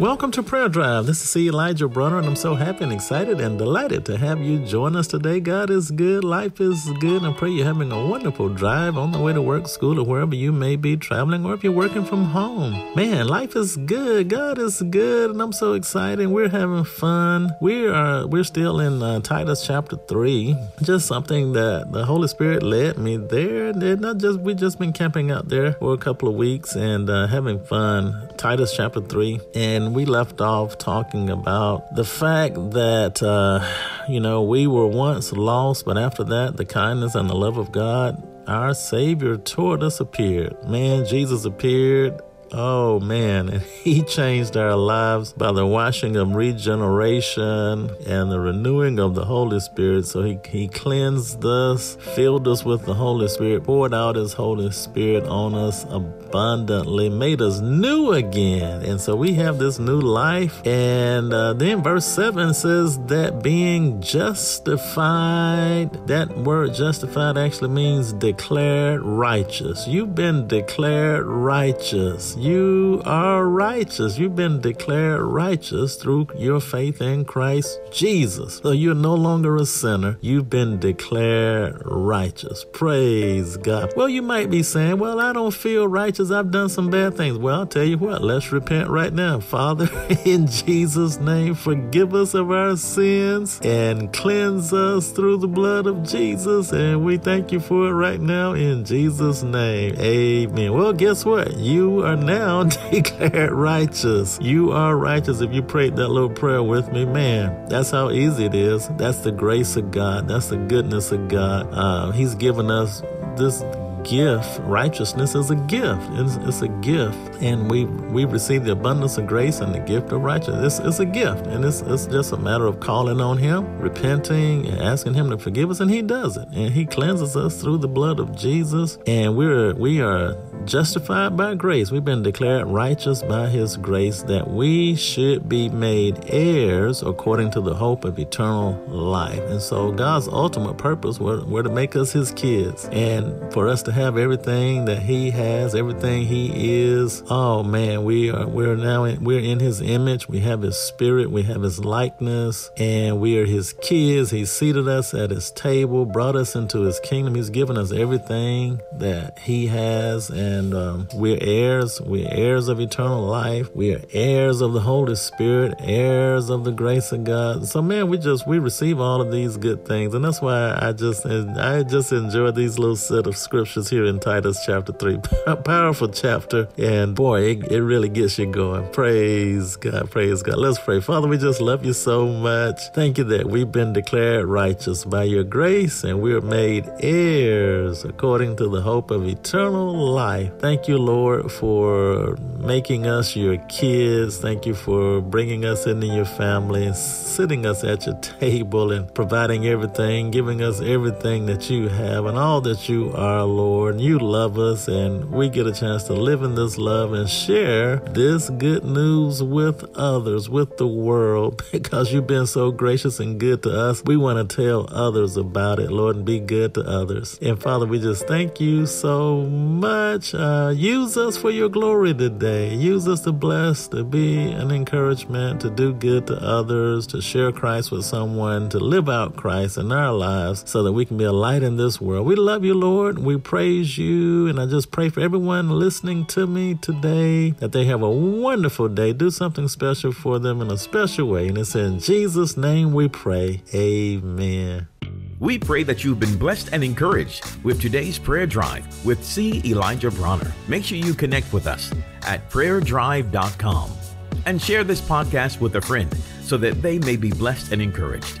Welcome to Prayer Drive. This is C. Elijah Bronner, and I'm so happy and excited and delighted to have you join us today. God is good, life is good, and I pray you're having a wonderful drive on the way to work, school, or wherever you may be traveling, or if you're working from home. Man, life is good. God is good, and I'm so excited. We're having fun. We are we're still in uh, Titus chapter three. Just something that the Holy Spirit led me there. And not just we just been camping out there for a couple of weeks and uh, having fun. Titus chapter three and we left off talking about the fact that, uh, you know, we were once lost, but after that, the kindness and the love of God, our Savior toward us appeared. Man, Jesus appeared Oh man, and he changed our lives by the washing of regeneration and the renewing of the Holy Spirit. So he, he cleansed us, filled us with the Holy Spirit, poured out his Holy Spirit on us abundantly, made us new again. And so we have this new life. And uh, then verse 7 says that being justified, that word justified actually means declared righteous. You've been declared righteous. You are righteous. You've been declared righteous through your faith in Christ Jesus. So you're no longer a sinner. You've been declared righteous. Praise God. Well, you might be saying, Well, I don't feel righteous. I've done some bad things. Well, I'll tell you what, let's repent right now. Father, in Jesus' name, forgive us of our sins and cleanse us through the blood of Jesus. And we thank you for it right now in Jesus' name. Amen. Well, guess what? You are now declared righteous. You are righteous if you prayed that little prayer with me. Man, that's how easy it is. That's the grace of God. That's the goodness of God. Uh, he's given us this gift. Righteousness is a gift. It's, it's, a gift, and we we receive the abundance of grace and the gift of righteousness. It's, it's a gift, and it's it's just a matter of calling on Him, repenting, and asking Him to forgive us, and He does it, and He cleanses us through the blood of Jesus, and we're we are justified by grace. We've been declared righteous by His grace that we should be made heirs according to the hope of eternal life. And so God's ultimate purpose were, were to make us His kids and for us to have everything that He has, everything He is. Oh man, we are we're now in, we're in His image. We have His Spirit. We have His likeness, and we are His kids. He seated us at His table, brought us into His kingdom. He's given us everything that He has and and um, we're heirs. We're heirs of eternal life. We are heirs of the Holy Spirit, heirs of the grace of God. So, man, we just we receive all of these good things, and that's why I just I just enjoy these little set of scriptures here in Titus chapter three. Powerful chapter, and boy, it, it really gets you going. Praise God, praise God. Let's pray, Father. We just love you so much. Thank you that we've been declared righteous by your grace, and we're made heirs according to the hope of eternal life. Thank you, Lord, for making us your kids. Thank you for bringing us into your family sitting us at your table and providing everything, giving us everything that you have and all that you are, Lord. And you love us, and we get a chance to live in this love and share this good news with others, with the world, because you've been so gracious and good to us. We want to tell others about it, Lord, and be good to others. And Father, we just thank you so much uh, use us for your glory today. Use us to bless, to be an encouragement, to do good to others, to share Christ with someone, to live out Christ in our lives so that we can be a light in this world. We love you, Lord. We praise you. And I just pray for everyone listening to me today that they have a wonderful day. Do something special for them in a special way. And it's in Jesus' name we pray. Amen. We pray that you've been blessed and encouraged with today's prayer drive with C. Elijah Bronner. Make sure you connect with us at prayerdrive.com and share this podcast with a friend so that they may be blessed and encouraged.